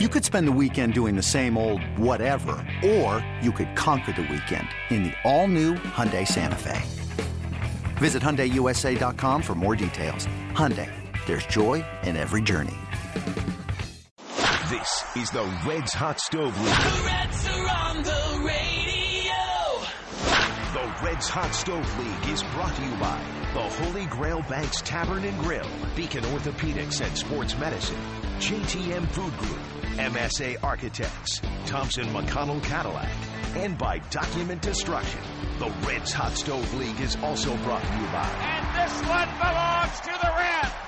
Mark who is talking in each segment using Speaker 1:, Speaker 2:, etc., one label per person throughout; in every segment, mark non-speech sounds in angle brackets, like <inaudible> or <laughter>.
Speaker 1: You could spend the weekend doing the same old whatever, or you could conquer the weekend in the all-new Hyundai Santa Fe. Visit HyundaiUSA.com for more details. Hyundai, there's joy in every journey.
Speaker 2: This is the Reds Hot Stove League.
Speaker 3: The Reds are on the radio.
Speaker 2: The Reds Hot Stove League is brought to you by the Holy Grail Banks Tavern and Grill, Beacon Orthopedics and Sports Medicine, JTM Food Group, MSA Architects, Thompson McConnell Cadillac, and by Document Destruction. The Reds Hot Stove League is also brought to you by
Speaker 4: And this one belongs to the.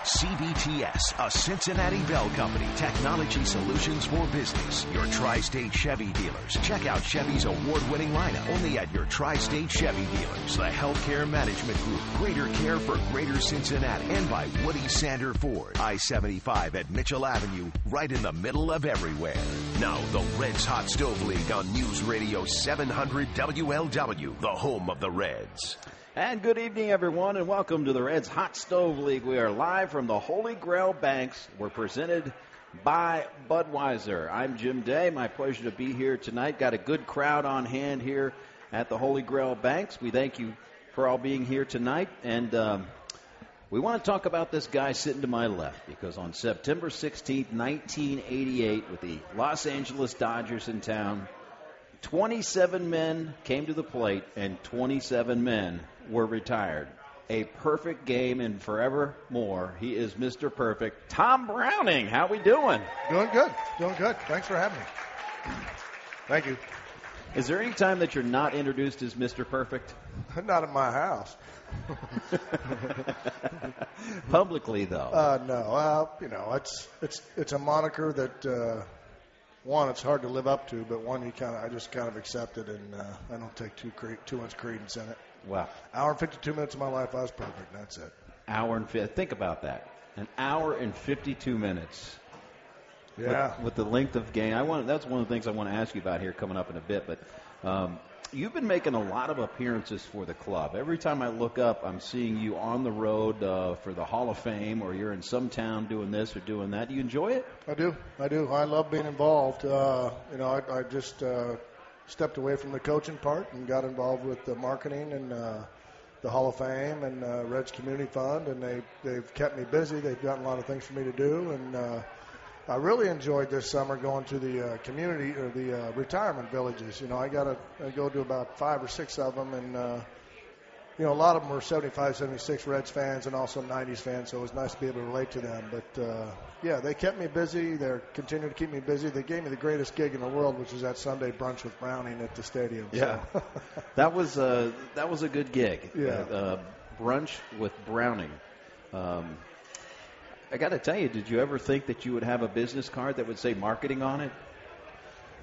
Speaker 2: CBTS, a Cincinnati Bell Company, technology solutions for business. Your tri-state Chevy dealers. Check out Chevy's award-winning lineup only at your tri-state Chevy dealers. The Healthcare Management Group, greater care for greater Cincinnati. And by Woody Sander Ford, I-75 at Mitchell Avenue, right in the middle of everywhere. Now, the Reds Hot Stove League on News Radio 700 WLW, the home of the Reds.
Speaker 5: And good evening, everyone, and welcome to the Reds Hot Stove League. We are live from the Holy Grail Banks. We're presented by Budweiser. I'm Jim Day. My pleasure to be here tonight. Got a good crowd on hand here at the Holy Grail Banks. We thank you for all being here tonight. And um, we want to talk about this guy sitting to my left because on September 16, 1988, with the Los Angeles Dodgers in town, 27 men came to the plate and 27 men were retired. A perfect game and forevermore. He is Mr. Perfect. Tom Browning, how are we doing?
Speaker 6: Doing good. Doing good. Thanks for having me. Thank you.
Speaker 5: Is there any time that you're not introduced as Mr. Perfect? <laughs>
Speaker 6: Not in my house. <laughs>
Speaker 5: Publicly, though.
Speaker 6: Uh, no. Uh, you know, it's it's it's a moniker that uh, one it's hard to live up to, but one you kind of I just kind of accept it, and uh, I don't take too cre- too much credence in it.
Speaker 5: Wow.
Speaker 6: Hour and 52 minutes of my life, I was perfect. That's it.
Speaker 5: Hour and fi- think about that. An hour and 52 minutes. with-
Speaker 6: Yeah.
Speaker 5: With, the length of game, I want. That's one of the things I want to ask you about here coming up in a bit. But um, you've been making a lot of appearances for the club. Every time I look up, I'm seeing you on the road uh, for the Hall of Fame, or you're in some town doing this or doing that. Do you enjoy it?
Speaker 6: I do. I do. I love being involved. Uh, you know, I, I just uh, stepped away from the coaching part and got involved with the marketing and uh, the Hall of Fame and uh, Reds Community Fund, and they they've kept me busy. They've gotten a lot of things for me to do, and uh, I really enjoyed this summer going to the uh, community or the uh, retirement villages. You know, I got to go to about five or six of them, and uh, you know, a lot of them were 75, 76 Reds fans and also 90s fans, so it was nice to be able to relate to them. But uh, yeah, they kept me busy. They're continuing to keep me busy. They gave me the greatest gig in the world, which was that Sunday brunch with Browning at the stadium.
Speaker 5: Yeah.
Speaker 6: So. <laughs>
Speaker 5: That was uh, that was a good gig.
Speaker 6: Yeah.
Speaker 5: Uh, uh, brunch with Browning. Um, I got to tell you, did you ever think that you would have a business card that would say marketing on it?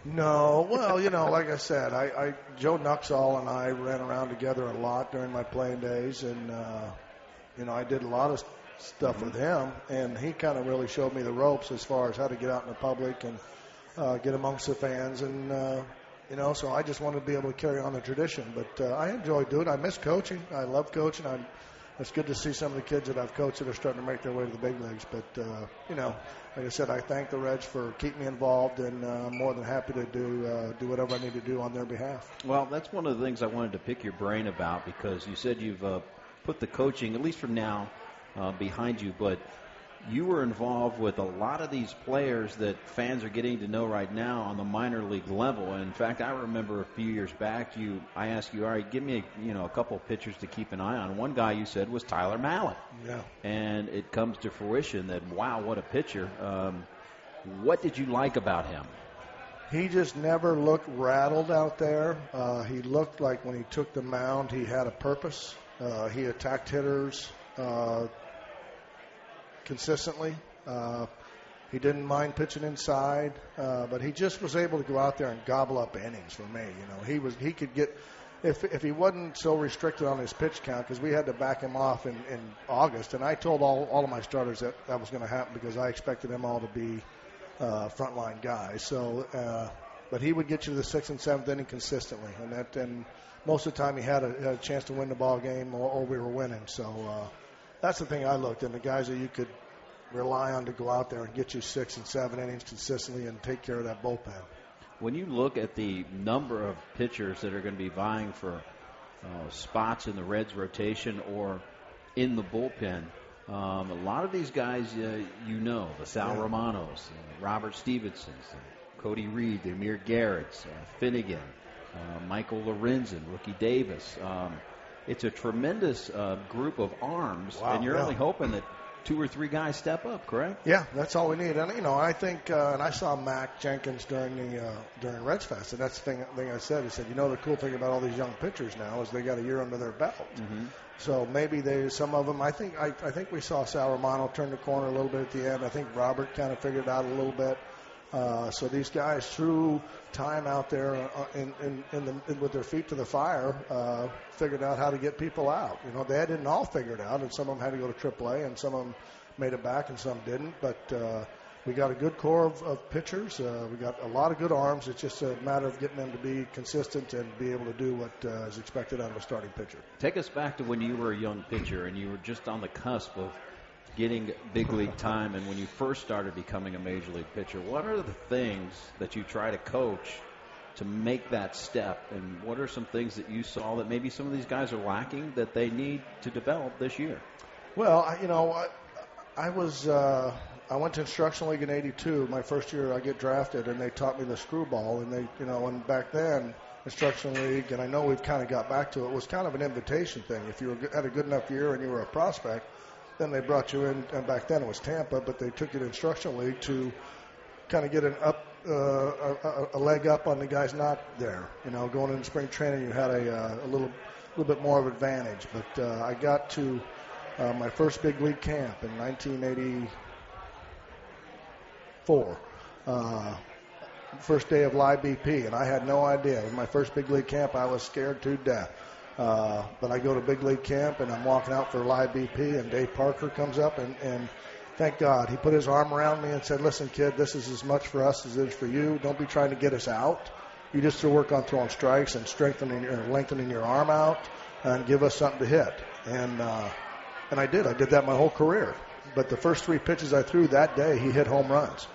Speaker 6: No, well, you know, like I said, I, I Joe Nuxhall and I ran around together a lot during my playing days, and uh, you know, I did a lot of stuff with him, and he kind of really showed me the ropes as far as how to get out in the public and uh, get amongst the fans, and uh, you know, so I just wanted to be able to carry on the tradition. But uh, I enjoy doing. it. I miss coaching. I love coaching. I'm it's good to see some of the kids that I've coached that are starting to make their way to the big leagues. But uh, you know, like I said, I thank the Reds for keeping me involved, and uh, I'm more than happy to do uh, do whatever I need to do on their behalf.
Speaker 5: Well, that's one of the things I wanted to pick your brain about because you said you've uh, put the coaching, at least from now, uh, behind you, but you were involved with a lot of these players that fans are getting to know right now on the minor league level. And in fact, I remember a few years back, you I asked you, all right, give me a, you know a couple of pitchers to keep an eye on. One guy you said was Tyler Mallett,
Speaker 6: Yeah.
Speaker 5: and it comes to fruition that wow, what a pitcher! Um, what did you like about him?
Speaker 6: He just never looked rattled out there. Uh, he looked like when he took the mound, he had a purpose. Uh, he attacked hitters uh, consistently. Uh, he didn't mind pitching inside, uh, but he just was able to go out there and gobble up innings for me. You know, he was he could get if if he wasn't so restricted on his pitch count because we had to back him off in, in August, and I told all all of my starters that that was going to happen because I expected them all to be uh, frontline guys. So, uh, but he would get you to the sixth and seventh inning consistently, and that and most of the time he had a, had a chance to win the ball game or, or we were winning. So uh, that's the thing I looked and the guys that you could rely on to go out there and get you six and seven innings consistently and take care of that bullpen.
Speaker 5: When you look at the number of pitchers that are going to be vying for uh, spots in the Reds rotation or in the bullpen, um, a lot of these guys uh, you know, the Sal
Speaker 6: Yeah.
Speaker 5: Romanos, uh, Robert Stephensons, uh, Cody Reed, the Amir Garrett's, uh, Finnegan, uh, Michael Lorenzen, Rookie Davis. Um, it's a tremendous uh, group of arms,
Speaker 6: Wow,
Speaker 5: and you're
Speaker 6: yeah.
Speaker 5: only hoping that two or three guys step up, correct?
Speaker 6: Yeah, that's all we need. And you know, I think, uh, and I saw Mack Jenkins during the uh, during Reds Fest, and that's the thing, thing I said. He said, you know, the cool thing about all these young pitchers now is they got a year under their belt.
Speaker 5: Mm-hmm.
Speaker 6: So maybe they, some of them. I think, I, I think we saw Sal Romano turn the corner a little bit at the end. I think Robert kind of figured it out a little bit. Uh, so these guys, through time out there uh, in, in, in the, in, with their feet to the fire, uh, figured out how to get people out. You know, they didn't all figure it out, and some of them had to go to AAA, and some of them made it back, and some didn't. But uh, we got a good core of, of pitchers. Uh, we got a lot of good arms. It's just a matter of getting them to be consistent and be able to do what uh, is expected out of a starting pitcher.
Speaker 5: Take us back to when you were a young pitcher and you were just on the cusp of getting big league time and when you first started becoming a major league pitcher. What are the things that you try to coach to make that step? And what are some things that you saw that maybe some of these guys are lacking that they need to develop this year?
Speaker 6: Well, you know, I, I was uh, I went to instructional league in '82. My first year, I get drafted, and they taught me the screwball. And they, you know, and back then, instructional league, and I know we've kind of got back to it, was kind of an invitation thing. If you were, had a good enough year and you were a prospect, then they brought you in. And back then it was Tampa, but they took you to instructional league to kind of get an up. Uh, a, a- leg up on the guys not there. You know, going into spring training, you had a, uh, a little, little bit more of advantage. But uh, I got to uh, my first big league camp in 1984. Uh, first day of live BP, and I had no idea. It was my first big league camp. I was scared to death. Uh, but I go to big league camp, and I'm walking out for live BP, and Dave Parker comes up, and, and thank God he put his arm around me and said, "Listen, kid, this is as much for us as it is for you. Don't be trying to get us out. You just to work on throwing strikes and strengthening your, lengthening your arm out, and give us something to hit." And uh, and I did. I did that my whole career. But the first three pitches I threw that day, he hit home runs.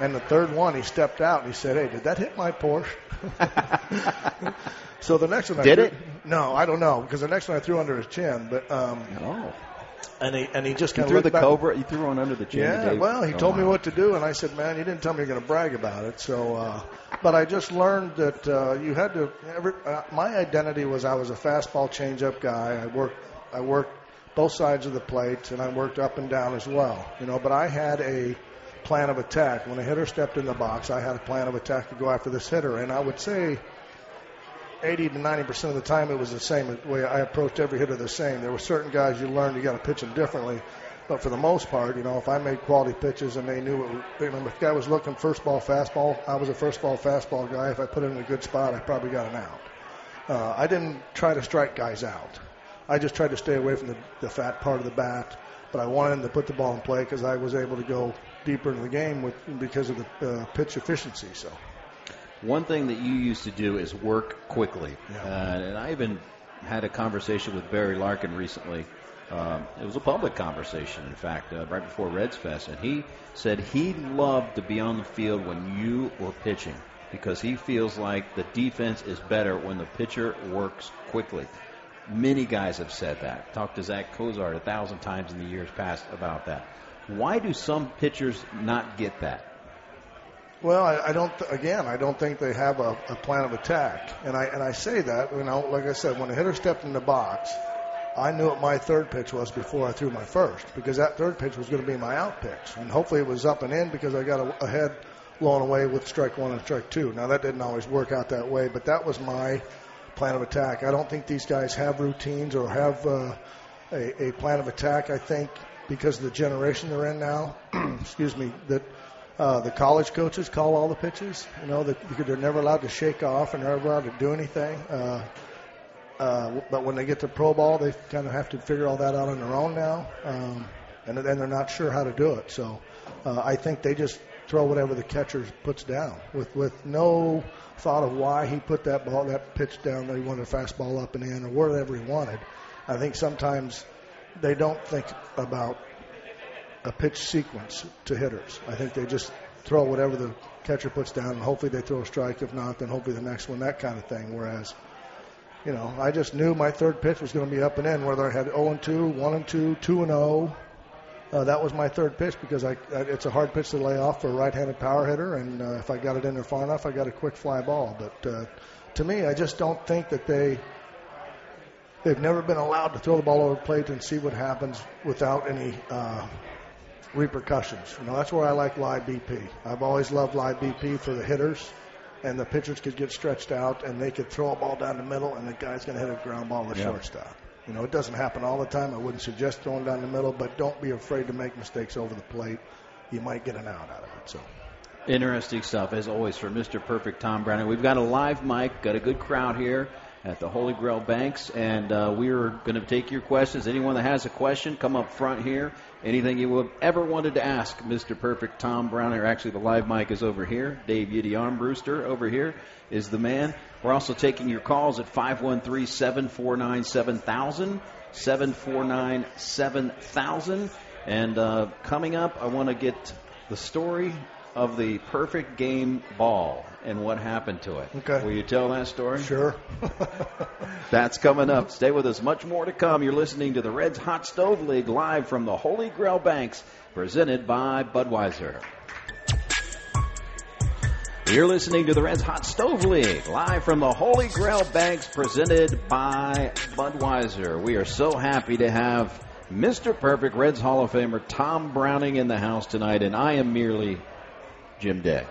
Speaker 6: And the third one, he stepped out and he said, "Hey, did that hit my Porsche?" <laughs> so the next one, I
Speaker 5: Did it?
Speaker 6: No, I don't know because the next one I threw under his chin. But um,
Speaker 5: Oh,
Speaker 6: and he and he just kind
Speaker 5: threw
Speaker 6: of
Speaker 5: the cobra. You threw one under the chin.
Speaker 6: yeah,
Speaker 5: Dave.
Speaker 6: well, he
Speaker 5: Oh,
Speaker 6: told me what to do, and I said, "Man, you didn't tell me you're going to brag about it." So, uh, but I just learned that uh, you had to. Every, uh, my identity was I was a fastball changeup guy. I worked. I worked both sides of the plate, and I worked up and down as well. You know, but I had a plan of attack. When a hitter stepped in the box, I had a plan of attack to go after this hitter, and I would say 80 to 90 percent of the time it was the same way I approached every hitter the same. There were certain guys you learned you got to pitch them differently, but for the most part, you know, if I made quality pitches and they knew it, you know, if the guy was looking first ball fastball, I was a first ball fastball guy. If I put it in a good spot, I probably got an out. Uh, I didn't try to strike guys out. I just tried to stay away from the, the fat part of the bat, but I wanted to put the ball in play because I was able to go deeper into the game with because of the uh, pitch efficiency. So.
Speaker 5: One thing that you used to do is work quickly.
Speaker 6: Yeah.
Speaker 5: Uh, and I even had a conversation with Barry Larkin recently. Um, it was a public conversation, in fact, uh, right before Reds Fest. And he said he loved to be on the field when you were pitching because he feels like the defense is better when the pitcher works quickly. Many guys have said that. Talked to Zack Cozart a thousand times in the years past about that. Why do some pitchers not get that?
Speaker 6: Well, I, I don't. Th- again, I don't think they have a, a plan of attack, and I and I say that you know, like I said, when a hitter stepped in the box, I knew what my third pitch was before I threw my first because that third pitch was going to be my out pitch, and hopefully it was up and in because I got a, ahead, blown away with strike one and strike two. Now that didn't always work out that way, but that was my plan of attack. I don't think these guys have routines or have uh, a, a plan of attack. I think because of the generation they're in now, <clears throat> excuse me, that uh, the college coaches call all the pitches. You know, because they're never allowed to shake off and they're never allowed to do anything. Uh, uh, but when they get to pro ball, they kind of have to figure all that out on their own now, um, and then they're not sure how to do it. So uh, I think they just throw whatever the catcher puts down with with no thought of why he put that ball that pitch down. That he wanted a fastball up and in or whatever he wanted. I think sometimes they don't think about a pitch sequence to hitters. I think they just throw whatever the catcher puts down, and hopefully they throw a strike. If not, then hopefully the next one, that kind of thing. Whereas, you know, I just knew my third pitch was going to be up and in, whether I had 0 and 2, 1 and 2, 2 and 0. Uh, that was my third pitch because I, it's a hard pitch to lay off for a right-handed power hitter, and uh, if I got it in there far enough, I got a quick fly ball. But uh, to me, I just don't think that they they've never been allowed to throw the ball over the plate and see what happens without any uh, repercussions. You know, that's where I like live BP. I've always loved live BP for the hitters, and the pitchers could get stretched out and they could throw a ball down the middle, and the guy's going to hit a ground ball to
Speaker 5: Yeah.
Speaker 6: shortstop. You know, it doesn't happen all the time. I wouldn't suggest throwing down the middle, but don't be afraid to make mistakes over the plate. You might get an out out of it. So.
Speaker 5: Interesting stuff, as always, from Mr. Perfect Tom Browning. We've got a live mic, got a good crowd here at the Holy Grail Banks, and uh, we're going to take your questions. Anyone that has a question, come up front here. Anything you have ever wanted to ask Mr. Perfect Tom Browning, or actually the live mic is over here. Dave Yiddy Armbruster over here is the man. We're also taking your calls at 513 749 7000. 749 7000. And uh, coming up, I want to get the story of the perfect game ball and what happened to it.
Speaker 6: Okay.
Speaker 5: Will you tell that story?
Speaker 6: Sure. <laughs>
Speaker 5: That's coming up. Stay with us. Much more to come. You're listening to the Reds Hot Stove League live from the Holy Grail Banks, presented by Budweiser. You're listening to the Reds Hot Stove League live from the Holy Grail Banks, presented by Budweiser. We are so happy to have Mr. Perfect Reds Hall of Famer Tom Browning in the house tonight, and I am merely Jim Day.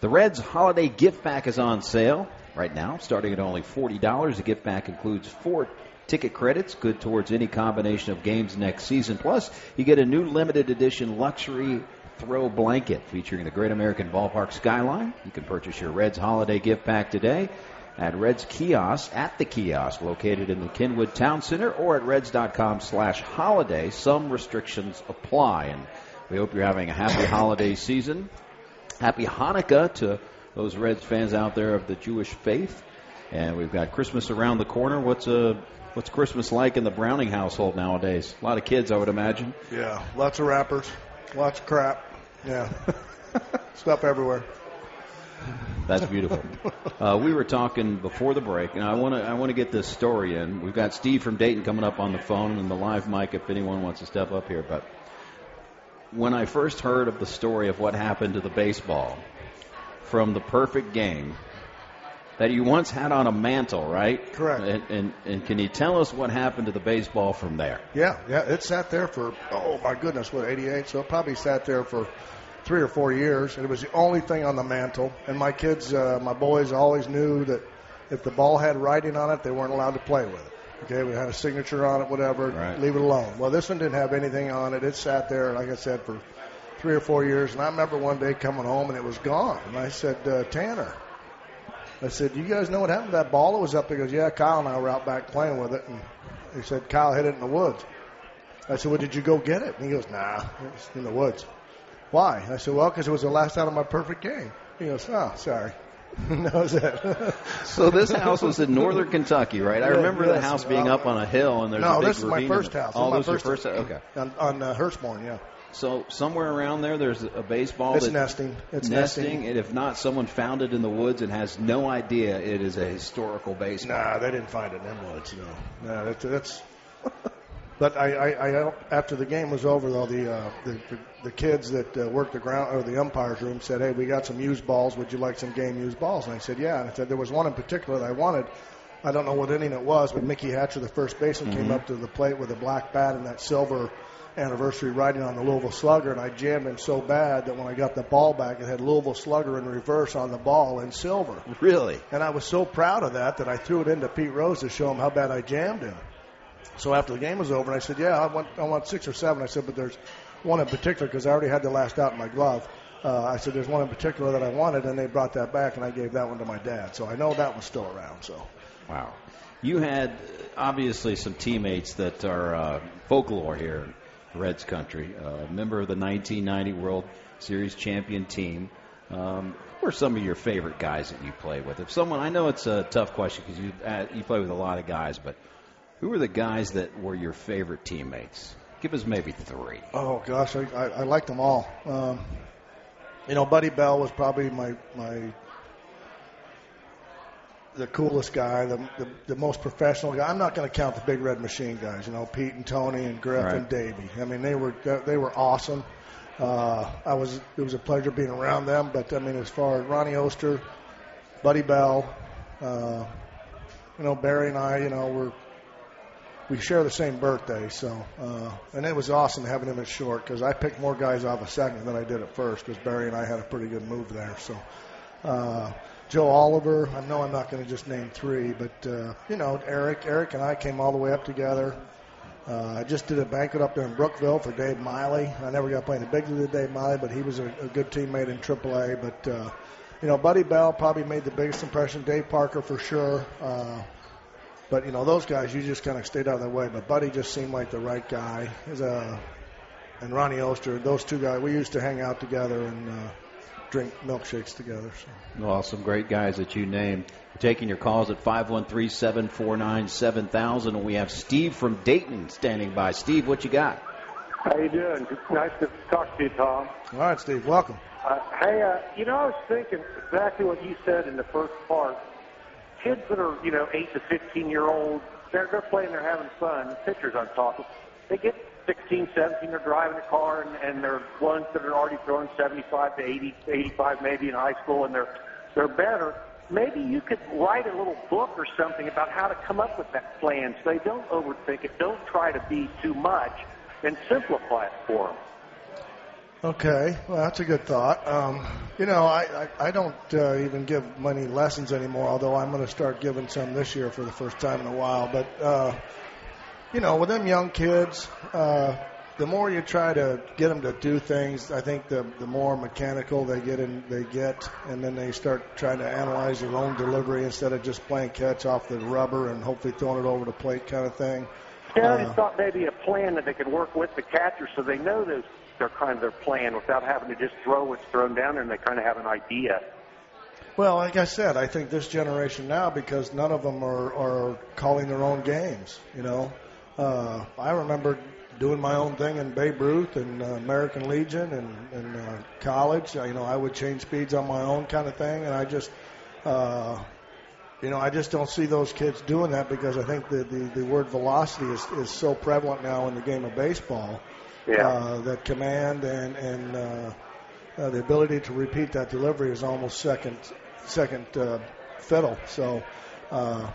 Speaker 5: The Reds holiday gift pack is on sale right now, starting at only $40. The gift pack includes four ticket credits, good towards any combination of games next season. Plus, you get a new limited edition luxury throw blanket featuring the Great American Ballpark skyline. You can purchase your Reds holiday gift pack today at Reds kiosk at the kiosk located in the Kenwood Town Center or at reds.com slash holiday. Some restrictions apply and we hope you're having a happy holiday season. Happy Hanukkah to those Reds fans out there of the Jewish faith. And we've got Christmas around the corner. What's uh, what's Christmas like in the Browning household nowadays? A lot of kids, I would imagine.
Speaker 6: Yeah, lots of wrappers, lots of crap. Yeah, <laughs> stuff everywhere.
Speaker 5: That's beautiful. <laughs> uh, we were talking before the break, and I want to I want to get this story in. We've got Steve from Dayton coming up on the phone and the live mic if anyone wants to step up here. But when I first heard of the story of what happened to the baseball from the perfect game that you once had on a mantle, right?
Speaker 6: Correct.
Speaker 5: And, and, and can you tell us what happened to the baseball from there?
Speaker 6: Yeah, yeah, it sat there for oh my goodness, what 88? So it probably sat there for three or four years, and it was the only thing on the mantle. And my kids, uh, my boys, always knew that if the ball had writing on it, they weren't allowed to play with it. Okay, we had a signature on it, whatever.
Speaker 5: Right.
Speaker 6: Leave it alone. Well, this one didn't have anything on it. It sat there, like I said, for three or four years. And I remember one day coming home and it was gone. And I said, uh, Tanner, I said, "You guys know what happened to that ball? It was up there." He goes, "Yeah, Kyle and I were out back playing with it." And he said, "Kyle hit it in the woods." I said, "Well, did you go get it?" And he goes, "Nah, it was in the woods." Why? I said, "Well, because it was the last out of my perfect game." He goes, "Oh, sorry." <laughs> that was it. <laughs>
Speaker 5: So this house was in northern Kentucky, right? I
Speaker 6: Yeah,
Speaker 5: remember the house being up on a hill, and there's a
Speaker 6: no,
Speaker 5: big
Speaker 6: this is my first house.
Speaker 5: Oh,
Speaker 6: is
Speaker 5: was your first. Okay.
Speaker 6: on, on uh, Hurstbourne, yeah.
Speaker 5: So somewhere around there, there's a baseball
Speaker 6: It's
Speaker 5: that
Speaker 6: nesting. It's
Speaker 5: nesting,
Speaker 6: nesting.
Speaker 5: and if not, someone found it in the woods and has no idea it is a historical baseball.
Speaker 6: Nah, they didn't find it in them woods. No, no, that's. that's <laughs> but I, I, I, after the game was over, though, the uh, the, the, the kids that uh, worked the ground or the umpires room said, "Hey, we got some used balls. Would you like some game used balls?" And I said, "Yeah." And I said there was one in particular that I wanted. I don't know what inning it was, but Mickey Hatcher, the first baseman, came up to the plate with a black bat and that silver anniversary writing on the Louisville Slugger, and I jammed him so bad that when I got the ball back, it had Louisville Slugger in reverse on the ball in silver.
Speaker 5: Really?
Speaker 6: And I was so proud of that that I threw it into Pete Rose to show him how bad I jammed him. So after the game was over, I said, "Yeah, I want I want six or seven. I said, "But there's one in particular because I already had the last out in my glove." Uh, I said, "There's one in particular that I wanted," and they brought that back, and I gave that one to my dad. So I know that one's still around. So
Speaker 5: Wow. You had uh, obviously some teammates that are uh, folklore here in Reds country. Uh, member of the 1990 World Series champion team. Um, who are some of your favorite guys that you play with? If someone, I know it's a tough question because you uh, you play with a lot of guys, but who are the guys that were your favorite teammates? Give us maybe three.
Speaker 6: Oh gosh, I, I, I liked them all. Um, you know, Buddy Bell was probably my my the coolest guy, the, the the most professional guy. I'm not going to count the big red machine guys. You know, Pete and Tony and Griff
Speaker 5: Right.
Speaker 6: and Davey. I mean, they were they were awesome. Uh, I was it was a pleasure being around them. But I mean, as far as Ronnie Oester, Buddy Bell, uh, you know, Barry and I, you know, we're we share the same birthday, so uh, and it was awesome having him at short because I picked more guys off a second than I did at first because Barry and I had a pretty good move there. So uh, Joe Oliver, I know I'm not going to just name three, but uh, you know Eric, Eric and I came all the way up together. Uh, I just did a banquet up there in Brookville for Dave Miley. I never got playing the big league with Dave Miley, but he was a, a good teammate in AAA. But uh, you know, Buddy Bell probably made the biggest impression. Dave Parker for sure. Uh, but you know, those guys, you just kind of stayed out of their way. But Buddy just seemed like the right guy. He's a, and Ronnie Oester, those two guys, we used to hang out together and uh, drink milkshakes together. So.
Speaker 5: Well, some great guys that you named. We're taking your calls at 513-749-7000. And we have Steve from Dayton standing by. Steve, what you got?
Speaker 7: How you doing? Nice to talk to you, Tom.
Speaker 6: All right, Steve, welcome.
Speaker 7: Uh, hey, uh, you know, I was thinking exactly what you said in the first part. Kids that are, you know, 8 to 15 year old, they're, they're playing, they're having fun. Pitchers I'm talking. They get 16, 17, they're driving a car, and, and they're ones that are already throwing 75 to 80, 85 maybe in high school, and they're, they're better. Maybe you could write a little book or something about how to come up with that plan so they don't overthink it, don't try to be too much, and simplify it for them.
Speaker 6: Okay, well, that's a good thought. Um, you know, I, I, I don't uh, even give money lessons anymore, although I'm going to start giving some this year for the first time in a while. But, uh, you know, with them young kids, uh, the more you try to get them to do things, I think the, the more mechanical they get in, they get, and then they start trying to analyze their own delivery instead of just playing catch off the rubber and hopefully throwing it over the plate kind of thing.
Speaker 7: Yeah, I
Speaker 6: Uh,
Speaker 7: just thought maybe a plan that they could work with the catcher so they know those they're kind of their plan without having to just throw what's thrown down and they kind of have an idea.
Speaker 6: Well, like I said, I think this generation now, because none of them are, are calling their own games. You know, uh, I remember doing my own thing in Babe Ruth and uh, American Legion and, and uh, college. You know, I would change speeds on my own kind of thing, and I just, uh, you know, I just don't see those kids doing that because I think the the, the word velocity is, is so prevalent now in the game of baseball
Speaker 7: Yeah.
Speaker 6: uh, that command and and uh, uh, the ability to repeat that delivery is almost second second uh, fiddle. So. Uh,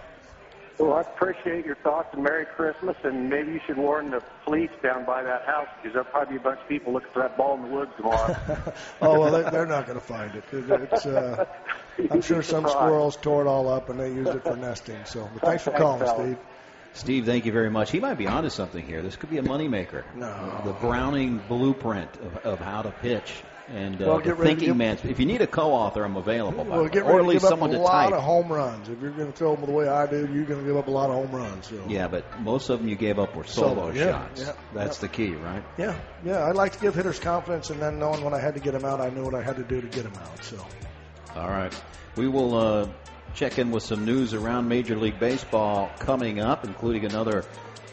Speaker 7: Well, I appreciate your thoughts and Merry Christmas, and maybe you should warn the police down by that house because there'll probably be a bunch of people looking for that ball in the woods tomorrow. <laughs>
Speaker 6: oh well, they're, they're not going to find it. It's, uh, <laughs> I'm sure some squirrels tore it all up and they used it for nesting. So, but thanks for calling, Steve.
Speaker 5: Steve, thank you very much. He might be onto something here. This could be a moneymaker.
Speaker 6: No.
Speaker 5: The Browning blueprint of, of how to pitch. And uh,
Speaker 6: Well,
Speaker 5: the
Speaker 6: ready to
Speaker 5: thinking
Speaker 6: give-
Speaker 5: man. If you need a co-author, I'm available.
Speaker 6: Well, get
Speaker 5: way. or
Speaker 6: ready
Speaker 5: at
Speaker 6: to
Speaker 5: least
Speaker 6: give up a
Speaker 5: to
Speaker 6: lot
Speaker 5: type.
Speaker 6: of home runs. If you're going to throw them the way I do, you're going to give up a lot of home runs. So.
Speaker 5: Yeah, but most of them you gave up were solo,
Speaker 6: Solo, yeah,
Speaker 5: shots.
Speaker 6: yeah,
Speaker 5: That's
Speaker 6: yeah.
Speaker 5: the key, right?
Speaker 6: Yeah, yeah. I like to give hitters confidence, and then knowing when I had to get them out, I knew what I had to do to get them out. So.
Speaker 5: All right. We will uh, check in with some news around Major League Baseball coming up, including another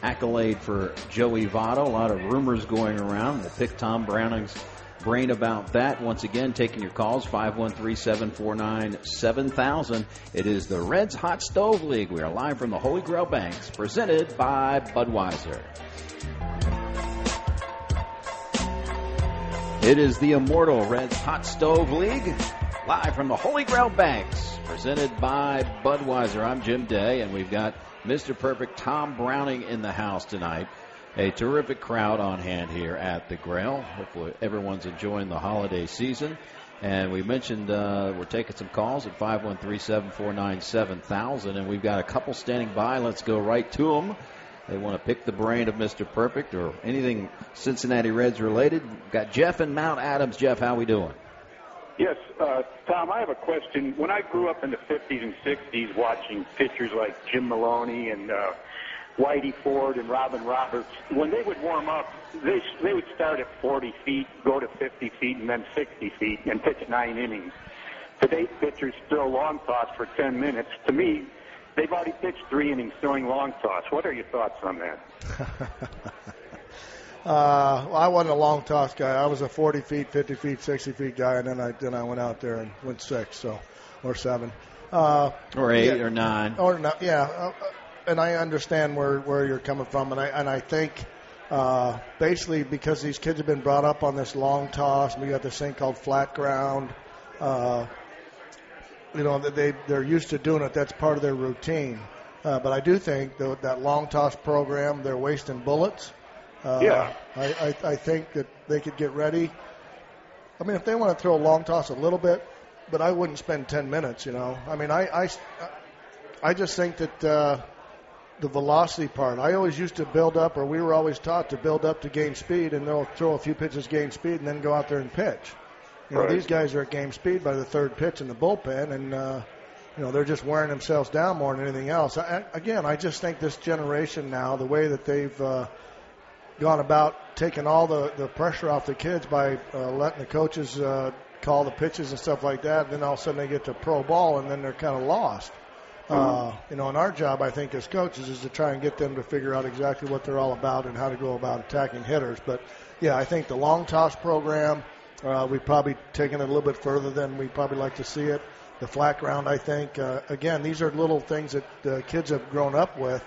Speaker 5: accolade for Joey Votto. A lot of rumors going around. We'll pick Tom Browning's brain about that. Once again, taking your calls, 513-749-7000. It is the Reds Hot Stove League. We are live from the Holy Grail Banks, presented by Budweiser. It is the Immortal Reds Hot Stove League, live from the Holy Grail Banks, presented by Budweiser. I'm Jim Day, and we've got Mr. Perfect Tom Browning in the house tonight. A terrific crowd on hand here at the Grail. Hopefully, everyone's enjoying the holiday season. And we mentioned uh, we're taking some calls at 513 749 7000, and we've got a couple standing by. Let's go right to them. They want to pick the brain of Mr. Perfect or anything Cincinnati Reds related. Got Jeff and Mount Adams. Jeff, how we doing?
Speaker 8: Yes, uh, Tom, I have a question. When I grew up in the 50s and 60s watching pitchers like Jim Maloney and uh, Whitey Ford and Robin Roberts, when they would warm up, they, they would start at 40 feet, go to 50 feet, and then 60 feet, and pitch nine innings. Today's pitchers throw long toss for 10 minutes. To me, they've already pitched three innings throwing long toss. What are your thoughts on that? <laughs>
Speaker 6: Uh, well, I wasn't a long toss guy. I was a 40 feet, 50 feet, 60 feet guy, and then I then I went out there and went six, so or seven, uh,
Speaker 5: Or eight
Speaker 6: yeah.
Speaker 5: or nine.
Speaker 6: or not. Yeah, uh, and I understand where where you're coming from, and I and I think. Uh, basically, because these kids have been brought up on this long toss, we got this thing called flat ground. Uh, you know, that they they're used to doing it. That's part of their routine. Uh, but I do think that that long toss program, they're wasting bullets. Uh,
Speaker 8: Yeah.
Speaker 6: I, I, I think that they could get ready. I mean, if they want to throw a long toss a little bit, but I wouldn't spend 10 minutes, you know. I mean, I, I, I just think that uh, the velocity part, I always used to build up, or we were always taught to build up to gain speed, and they'll throw a few pitches, gain speed, and then go out there and pitch. You know,
Speaker 8: Right.
Speaker 6: these guys are at game speed by the third pitch in the bullpen, and uh, you know they're just wearing themselves down more than anything else. I, again, I just think this generation now, the way that they've uh, gone about taking all the, the pressure off the kids by uh, letting the coaches uh, call the pitches and stuff like that, and then all of a sudden they get to pro ball, and then they're kind of lost. Uh, you know, and our job, I think, as coaches, is to try and get them to figure out exactly what they're all about and how to go about attacking hitters. But yeah, I think the long toss program, uh, we've probably taken it a little bit further than we probably like to see it. The flat ground, I think, uh, again, these are little things that uh, kids have grown up with.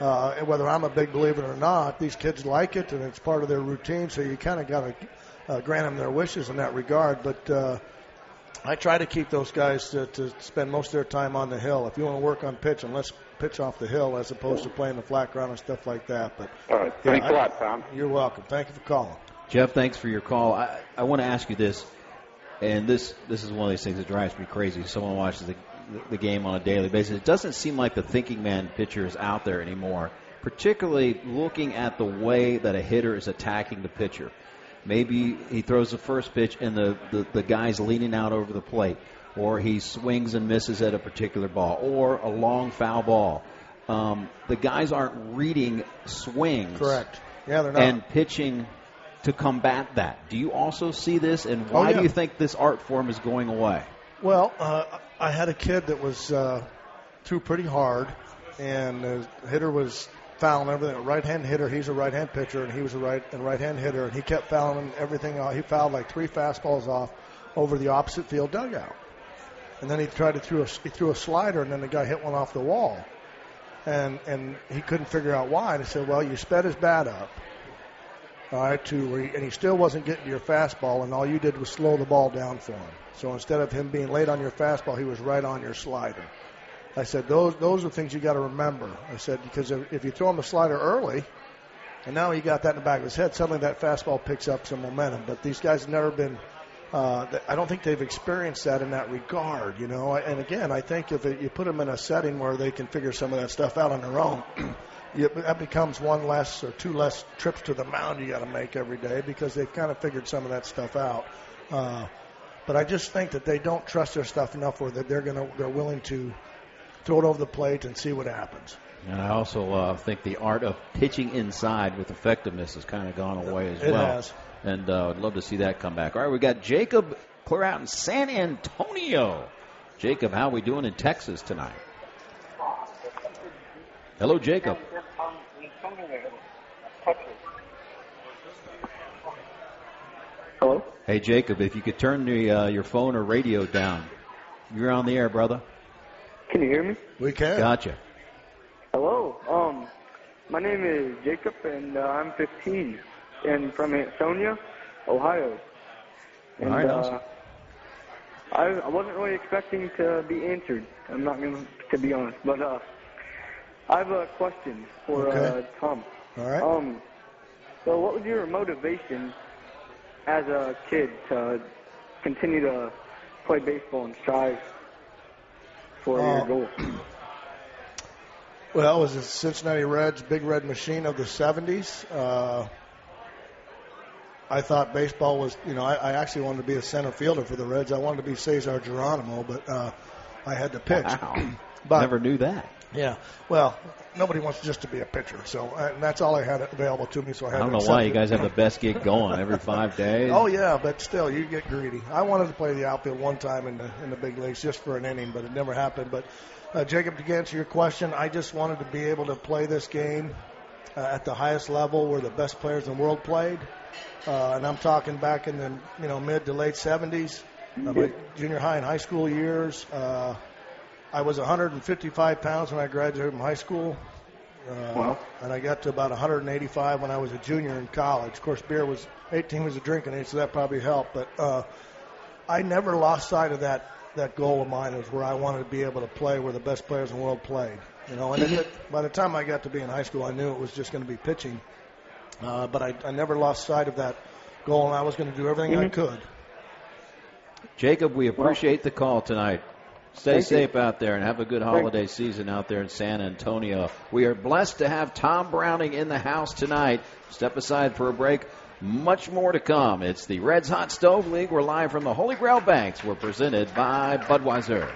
Speaker 6: Uh, whether I'm a big believer or not, these kids like it, and it's part of their routine. So you kind of got to uh, grant them their wishes in that regard. But uh, I try to keep those guys to, to spend most of their time on the hill. If you want to work on pitching, let's pitch off the hill as opposed to playing the flat ground and stuff like that. But
Speaker 8: All right.
Speaker 6: Yeah,
Speaker 8: Thanks
Speaker 6: I-
Speaker 8: a lot, Tom.
Speaker 6: you're welcome. Thank you for calling.
Speaker 5: Jeff, thanks for your call. I, I want to ask you this, and this this is one of these things that drives me crazy. Someone watches the, the game on a daily basis. It doesn't seem like the thinking man pitcher is out there anymore, particularly looking at the way that a hitter is attacking the pitcher. Maybe he throws the first pitch and the, the, the guy's leaning out over the plate, or he swings and misses at a particular ball, or a long foul ball. Um, the guys aren't reading swings
Speaker 6: Correct. Yeah, they're not.
Speaker 5: and pitching to combat that. Do you also see this, and
Speaker 6: Oh,
Speaker 5: why
Speaker 6: yeah.
Speaker 5: do you think this art form is going away?
Speaker 6: Well, uh, I had a kid that was uh, threw pretty hard, and the hitter was fouling everything. A right-hand hitter, he's a right-hand pitcher, and he was a right and right-hand hitter, and he kept fouling everything. Off. He fouled like three fastballs off over the opposite field dugout, and then he tried to throw a, he threw a slider, and then the guy hit one off the wall, and and he couldn't figure out why. And he said, "Well, you sped his bat up." All right, to where he, and he still wasn't getting to your fastball, and all you did was slow the ball down for him. So instead of him being late on your fastball, he was right on your slider. I said those those are things you got to remember. I said because if, if you throw him the slider early, and now he got that in the back of his head, suddenly that fastball picks up some momentum. But these guys have never been. Uh, I don't think they've experienced that in that regard, you know. And again, I think if it, you put them in a setting where they can figure some of that stuff out on their own, <clears throat> you, that becomes one less or two less trips to the mound you got to make every day because they've kind of figured some of that stuff out. Uh, but I just think that they don't trust their stuff enough where that they're going to they're willing to throw it over the plate and see what happens.
Speaker 5: And I also uh, think the art of pitching inside with effectiveness has kind of gone away as
Speaker 6: It
Speaker 5: well.
Speaker 6: has.
Speaker 5: And uh, I'd love to see that come back. All right, we got Jacob clear out in San Antonio. Jacob, how are we doing in Texas tonight? Hello, Jacob.
Speaker 9: Hello?
Speaker 5: Hey, Jacob, if you could turn the, uh, your phone or radio down. You're on the air, brother.
Speaker 9: Can you hear me?
Speaker 6: We can.
Speaker 5: Gotcha.
Speaker 9: Hello. Um, my name is Jacob, and uh, I'm 15, and from Ansonia, Ohio. And,
Speaker 5: All right, awesome.
Speaker 9: uh, I, I wasn't really expecting to be answered. I'm not going to be honest, but uh, I have a question for
Speaker 6: Okay.
Speaker 9: uh, Tom.
Speaker 6: All right.
Speaker 9: Um, so what was your motivation as a kid to continue to play baseball and strive for
Speaker 6: Uh,
Speaker 9: your goal?
Speaker 6: Well, it was the Cincinnati Reds, big red machine of the 70s. Uh, I thought baseball was, you know, I, I actually wanted to be a center fielder for the Reds. I wanted to be Cesar Geronimo, but uh, I had to pitch.
Speaker 5: Wow. <clears throat>
Speaker 6: But
Speaker 5: Never knew that.
Speaker 6: Yeah, well, nobody wants just to be a pitcher, so uh, and that's all I had available to me. So I
Speaker 5: I don't
Speaker 6: to
Speaker 5: know why you guys have the best gig going every five days.
Speaker 6: Oh yeah, but still, you get greedy. I wanted to play the outfield one time in the in the big leagues just for an inning, but it never happened. But uh, Jacob, to answer your question, I just wanted to be able to play this game uh, at the highest level where the best players in the world played. Uh, and I'm talking back in the you know mid to late 70s, uh, my junior high and high school years. Uh, I was 155 pounds when I graduated from high school. Uh,
Speaker 8: Wow.
Speaker 6: And I got to about 185 when I was a junior in college. Of course, beer was 18 was a drinking age, so that probably helped. But uh, I never lost sight of that that goal of mine is where I wanted to be able to play where the best players in the world played. You know, and it, by the time I got to be in high school, I knew it was just going to be pitching. Uh, but I, I never lost sight of that goal, and I was going to do everything I could.
Speaker 5: Jacob, we appreciate the call tonight. Stay
Speaker 9: Thank you.
Speaker 5: safe out there and have a good holiday season out there in San Antonio. We are blessed to have Tom Browning in the house tonight. Step aside for a break. Much more to come. It's the Reds Hot Stove League. We're live from the Holy Grail Banks. We're presented by Budweiser.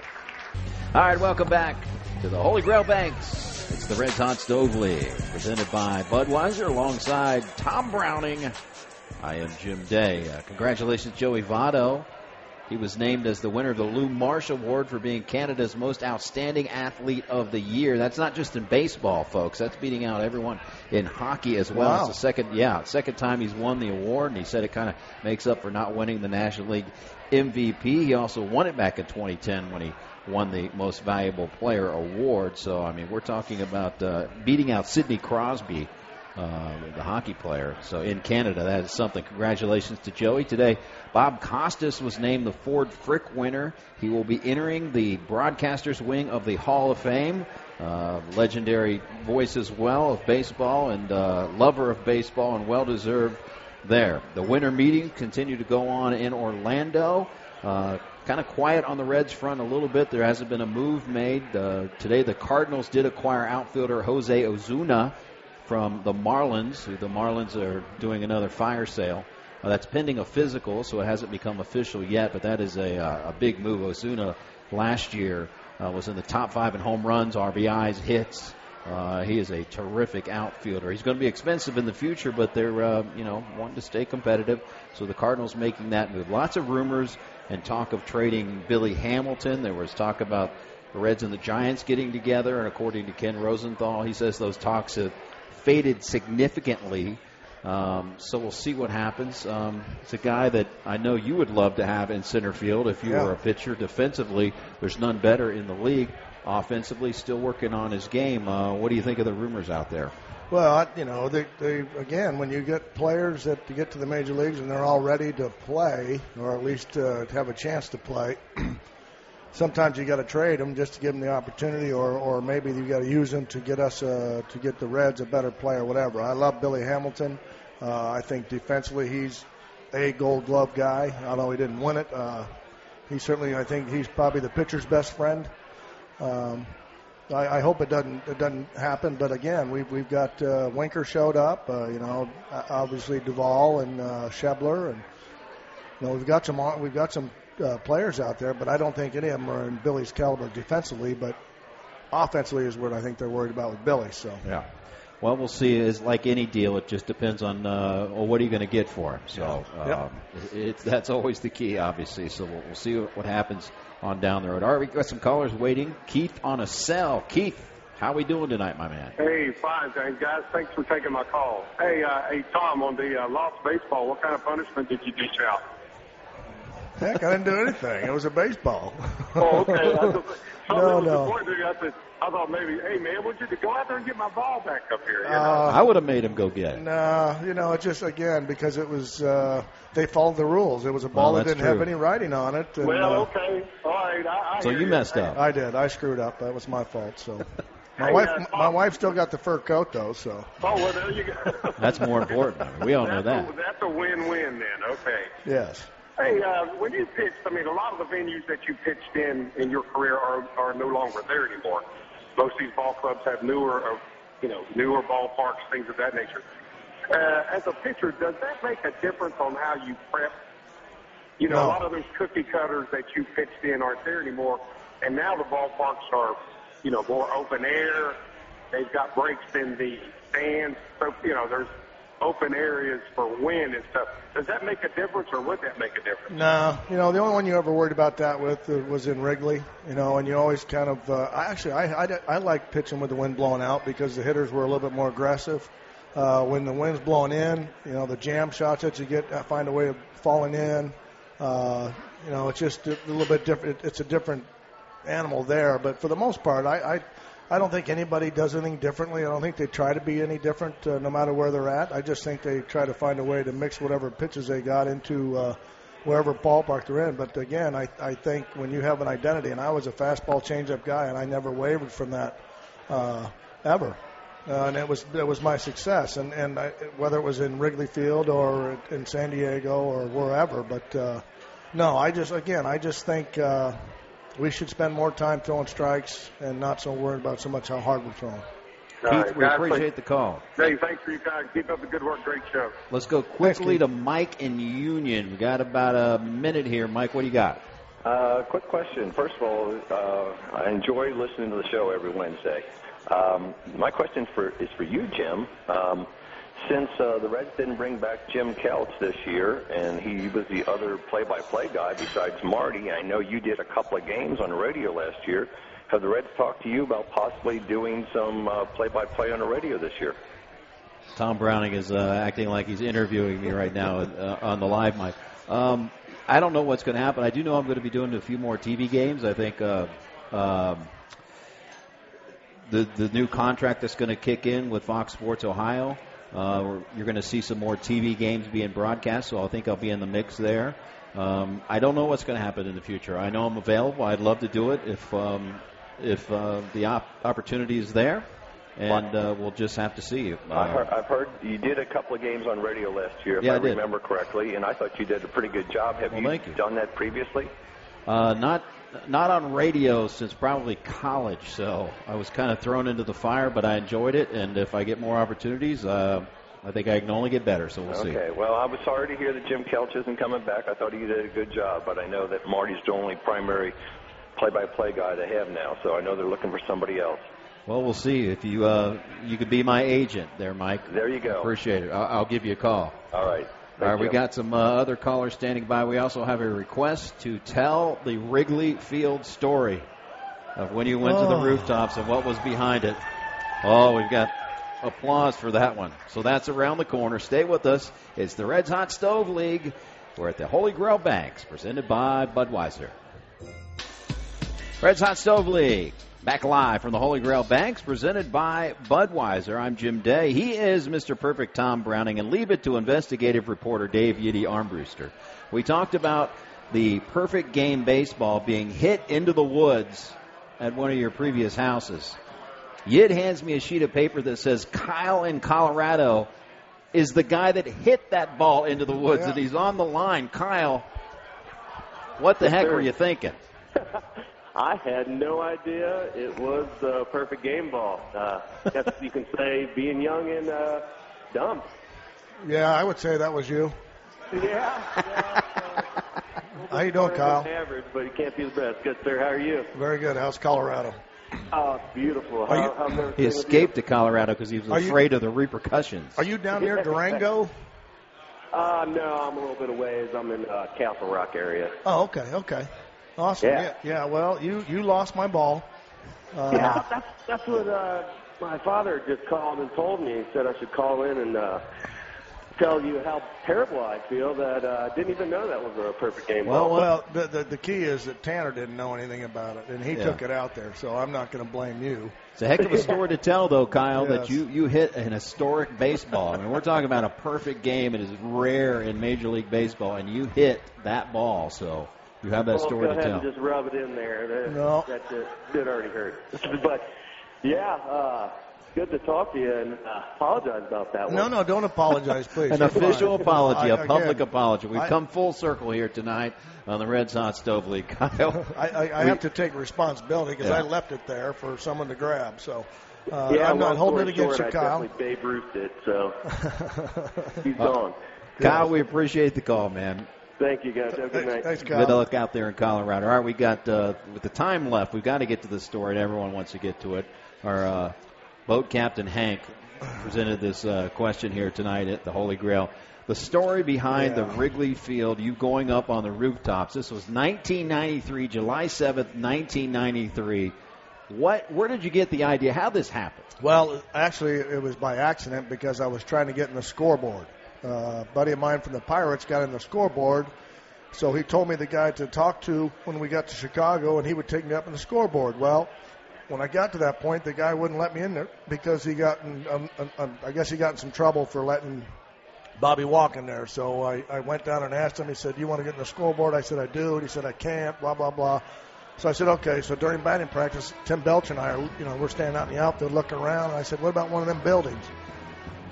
Speaker 5: All right, welcome back to the Holy Grail Banks. It's the Reds Hot Stove League, presented by Budweiser, alongside Tom Browning. I am Jim Day. Uh, congratulations, Joey Votto. He was named as the winner of the Lou Marsh Award for being Canada's most outstanding athlete of the year. That's not just in baseball, folks. That's beating out everyone in hockey as well.
Speaker 6: Wow.
Speaker 5: It's the second, yeah, second time he's won the award, and he said it kind of makes up for not winning the National League MVP. He also won it back in 2010 when he won the Most Valuable Player award. So, I mean, we're talking about uh, beating out Sidney Crosby uh, the hockey player. So in Canada, that is something. Congratulations to Joey. Today, Bob Costas was named the Ford Frick winner. He will be entering the broadcasters wing of the Hall of Fame. Uh, legendary voice as well of baseball and uh, lover of baseball and well deserved there. The winter meetings continue to go on in Orlando. Uh, kind of quiet on the Reds front a little bit. There hasn't been a move made. Uh, today, the Cardinals did acquire outfielder Jose Ozuna from the Marlins, the Marlins are doing another fire sale. Uh, that's pending a physical, so it hasn't become official yet, but that is a, uh, a big move. Ozuna last year uh, was in the top five in home runs, RBIs, hits. Uh, he is a terrific outfielder. He's going to be expensive in the future, but they're uh, you know wanting to stay competitive. So the Cardinals making that move. Lots of rumors and talk of trading Billy Hamilton. There was talk about the Reds and the Giants getting together, and according to Ken Rosenthal, he says those talks have faded significantly. Um, so we'll see what happens. Um, it's a guy that I know you would love to have in center field if you
Speaker 6: Yeah.
Speaker 5: were a pitcher. Defensively, there's none better in the league. Offensively, still working on his game. Uh, what do you think of the rumors out there?
Speaker 6: Well, I, you know, they, they again, when you get players that to get to the major leagues and they're all ready to play, or at least uh, have a chance to play, <clears throat> sometimes you got to trade them just to give them the opportunity, or or maybe you got to use them to get us uh, to get the Reds a better player, whatever. I love Billy Hamilton. Uh, I think defensively he's a Gold Glove guy, although he didn't win it. Uh, he certainly, I think, he's probably the pitcher's best friend. Um, I, I hope it doesn't it doesn't happen. But again, we've we've got uh, Winker showed up. Uh, you know, obviously Duvall and uh, Schebler, and you know we've got some we've got some uh, players out there. But I don't think any of them are in Billy's caliber defensively. But offensively is what I think they're worried about with Billy. So
Speaker 5: Yeah. Well, we'll see. Is like any deal; it just depends on uh, well, what are you going to get for him. So
Speaker 6: Yeah.
Speaker 5: um,
Speaker 6: Yep.
Speaker 5: it's that's always the key, obviously. So we'll, we'll see what, what happens on down the road. All right, we got some callers waiting. Keith on a cell. Keith, how are we doing tonight, my man?
Speaker 10: Hey, fine, thanks, guys. Thanks for taking my call. Hey, uh, hey, Tom, on the uh, lost baseball, what kind of punishment did you dish out?
Speaker 6: Heck, I didn't do anything. It was a baseball.
Speaker 10: Oh, okay. I <laughs> just,
Speaker 6: No,
Speaker 10: no, was
Speaker 6: no.
Speaker 10: I said, I thought maybe, hey, man, would you go out there and get my ball back up here? You know?
Speaker 6: Uh,
Speaker 5: I would have made him go get it.
Speaker 6: No, you know, it just again because it was uh, they followed the rules. It was a
Speaker 5: Well,
Speaker 6: ball that didn't have any writing on it. And,
Speaker 10: well,
Speaker 6: uh,
Speaker 10: okay, all right. I, I
Speaker 5: So you messed up.
Speaker 6: I did. I screwed up. That was my fault. So <laughs> my
Speaker 10: Hey,
Speaker 6: wife,
Speaker 10: uh,
Speaker 6: my wife still got the fur coat though. So
Speaker 10: Oh, well, there you go.
Speaker 5: That's more important. We all know that.
Speaker 10: A, that's a win-win then. Okay.
Speaker 6: yes,
Speaker 10: Hey, uh, when you pitched, I mean, a lot of the venues that you pitched in in your career are are no longer there anymore. Most of these ball clubs have newer, uh, you know, newer ballparks, things of that nature. Uh, as a pitcher, does that make a difference on how you prep? You know,
Speaker 6: No.
Speaker 10: a lot of those cookie cutters that you pitched in aren't there anymore, and now the ballparks are, you know, more open air. They've got breaks in the stands, so you know, there's open areas for wind and stuff. Does that make a difference, or would that make a difference?
Speaker 6: No, you know the only one you ever worried about that with uh, was in Wrigley. You know, and you always kind of. Uh, actually I, I I like pitching with the wind blowing out because the hitters were a little bit more aggressive. Uh, when the wind's blowing in, you know the jam shots that you get find a way of falling in. Uh, you know, it's just a little bit different. It's a different animal there, but for the most part, I. I I don't think anybody does anything differently. I don't think they try to be any different, uh, no matter where they're at. I just think they try to find a way to mix whatever pitches they got into uh, wherever ballpark they're in. But again, I, I think when you have an identity, and I was a fastball changeup guy, and I never wavered from that uh, ever. Uh, and it was it was my success, and and I, whether it was in Wrigley Field or in San Diego or wherever, but uh, no, I just again I just think uh, we should spend more time throwing strikes and not so worried about so much how hard we're throwing.
Speaker 5: Keith,
Speaker 10: right,
Speaker 5: we
Speaker 10: guys,
Speaker 5: appreciate
Speaker 10: thank-
Speaker 5: the call.
Speaker 10: Hey, thanks for you guys. Keep up the good work. Great show.
Speaker 5: Let's go quickly to Mike in Union. We got about a minute here. Mike, what do you got?
Speaker 11: Uh, quick question. First of all, uh, I enjoy listening to the show every Wednesday. Um, my question for is for you, Jim. Um, since uh, the Reds didn't bring back Jim Kelch this year, and he was the other play-by-play guy besides Marty, I know you did a couple of games on the radio last year. Have the Reds talked to you about possibly doing some uh, play-by-play on the radio this year?
Speaker 5: Tom Browning is uh, acting like he's interviewing me right now uh, on the live mic. Um, I don't know what's going to happen. I do know I'm going to be doing a few more TV games. I think uh, um, the the new contract that's going to kick in with Fox Sports Ohio. Uh, you're going to see some more TV games being broadcast, so I think I'll be in the mix there. Um, I don't know what's going to happen in the future. I know I'm available. I'd love to do it if um, if uh, the op- opportunity is there, and uh, we'll just have to see. Uh,
Speaker 11: I've, heard, I've heard you did a couple of games on radio last year, if
Speaker 5: Yeah,
Speaker 11: I,
Speaker 5: I
Speaker 11: remember correctly, and I thought you did a pretty good job. Have
Speaker 5: Well,
Speaker 11: you
Speaker 5: you.
Speaker 11: done that previously?
Speaker 5: Uh, not not on radio since probably college, so I was kind of thrown into the fire, but I enjoyed it, and if I get more opportunities, uh, I think I can only get better. So we'll see.
Speaker 11: Okay. Well, I was sorry to hear that Jim Kelch isn't coming back. I thought he did a good job, but I know that Marty's the only primary play-by-play guy they have now, so I know they're looking for somebody else.
Speaker 5: Well, we'll see if you uh, you could be my agent there, Mike.
Speaker 11: There you go.
Speaker 5: Appreciate it. I'll, I'll give you a call.
Speaker 11: All right.
Speaker 5: All right, we got some uh, other callers standing by. We also have a request to tell the Wrigley Field story of when you went to the
Speaker 6: Oh.
Speaker 5: rooftops and what was behind it. Oh, we've got applause for that one. So that's around the corner. Stay with us. It's the Reds Hot Stove League. We're at the Holy Grail Banks, presented by Budweiser. Reds Hot Stove League. Back live from the Holy Grail Banks, presented by Budweiser. I'm Jim Day. He is Mr. Perfect Tom Browning, and leave it to investigative reporter Dave Yiddy Armbruster. We talked about the perfect game baseball being hit into the woods at one of your previous houses. Yid hands me a sheet of paper that says Kyle in Colorado is the guy that hit that ball into the woods,
Speaker 12: Yeah.
Speaker 5: and he's on the line. Kyle, what the heck were you thinking? <laughs>
Speaker 12: I had no idea it was the perfect game ball. Uh, <laughs> guess you can say being young and uh, dumb.
Speaker 6: Yeah, I would say that was you. <laughs>
Speaker 12: Yeah.
Speaker 6: How you doing, Kyle?
Speaker 12: Average, but you can't be the best. Good, sir. How are you?
Speaker 6: Very good. How's Colorado?
Speaker 12: Oh, beautiful.
Speaker 6: Are you-
Speaker 12: How, how's everything
Speaker 5: He escaped to Colorado because he was
Speaker 6: Are you-
Speaker 5: afraid of the repercussions.
Speaker 6: Are you down near Durango?
Speaker 12: Uh, no, I'm a little bit away. I'm in uh, Castle Rock area.
Speaker 6: Oh, okay, okay, awesome.
Speaker 12: Yeah.
Speaker 6: Yeah, yeah. Well, you you lost my ball. Uh, <laughs>
Speaker 12: yeah, that's that's what uh, my father just called and told me. He said I should call in and uh, tell you how terrible I feel that uh, I didn't even know that was a perfect game
Speaker 6: Well,
Speaker 12: ball.
Speaker 6: well, the, the the key is that Tanner didn't know anything about it, and he
Speaker 5: Yeah.
Speaker 6: took it out there. So I'm not going to blame you.
Speaker 5: It's a heck of a <laughs> story to tell, though, Kyle, that you, you hit an historic baseball. I mean, we're talking about a perfect game. It is rare in Major League Baseball, and you hit that ball. So you have that
Speaker 12: well,
Speaker 5: story
Speaker 12: go
Speaker 5: to
Speaker 12: ahead
Speaker 5: tell.
Speaker 12: and just rub it in there. That,
Speaker 6: No.
Speaker 12: that did, did already hurt. <laughs> but yeah, uh, good to talk to you and uh, apologize about that one.
Speaker 6: No, no, don't apologize, please. <laughs>
Speaker 5: An
Speaker 6: You're
Speaker 5: official
Speaker 6: fine.
Speaker 5: apology,
Speaker 6: I-
Speaker 5: a public
Speaker 6: again,
Speaker 5: apology. We've
Speaker 6: I-
Speaker 5: come full circle here tonight on the Reds Hot Stove League, <laughs> Kyle.
Speaker 6: I, I, I
Speaker 5: We-
Speaker 6: have to take responsibility because
Speaker 5: Yeah.
Speaker 6: I left it there for someone to grab. So uh,
Speaker 12: yeah,
Speaker 6: I'm not holding it against
Speaker 12: short,
Speaker 6: you,
Speaker 12: I
Speaker 6: Kyle.
Speaker 12: definitely Babe Ruthed it, so he's
Speaker 5: Uh,
Speaker 12: gone.
Speaker 5: Kyle, we appreciate the call, man.
Speaker 12: Thank you, guys. Have a good night.
Speaker 6: Thanks,
Speaker 5: Good luck out there in Colorado. All right, we got uh, with the time left. We've got to get to the story, and everyone wants to get to it. Our uh, boat captain Hank presented this uh, question here tonight at the Holy Grail. The story behind
Speaker 6: Yeah.
Speaker 5: the Wrigley Field, you going up on the rooftops. This was 1993, July 7th, 1993. What? Where did you get the idea? How this happened?
Speaker 6: Well, actually, it was by accident because I was trying to get in the scoreboard. Uh, buddy of mine from the Pirates got in the scoreboard, so he told me the guy to talk to when we got to Chicago, and he would take me up in the scoreboard. Well, when I got to that point, the guy wouldn't let me in there because he got in, um, um, um, I guess he got in some trouble for letting Bobby walk in there. So I, I went down and asked him. He said, "Do you want to get in the scoreboard?" I said, "I do." And he said, "I can't." Blah blah blah. So I said, "Okay." So during batting practice, Tim Belcher and I, are, you know, we're standing out in the outfield looking around. And I said, "What about one of them buildings?"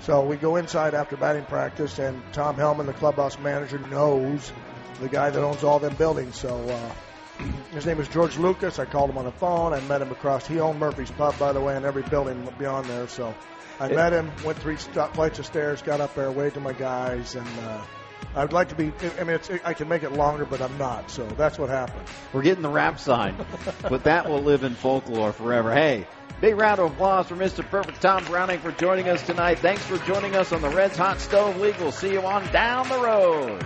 Speaker 6: So we go inside after batting practice, and Tom Hellman, the clubhouse manager, knows the guy that owns all them buildings. So uh, <clears throat> his name is George Lucas. I called him on the phone. I met him across. He owned Murphy's Pub, by the way, and every building beyond there. So I met him, went three flights of stairs, got up there, waved to my guys, and uh, I would like to be. I mean, I can make it longer, but I'm not. So that's what happened.
Speaker 5: We're getting the wrap sign, but that will live in folklore forever. Hey, big round of applause for Mr. Perfect Tom Browning for joining us tonight. Thanks for joining us on the Reds Hot Stove League. We'll see you on down the road.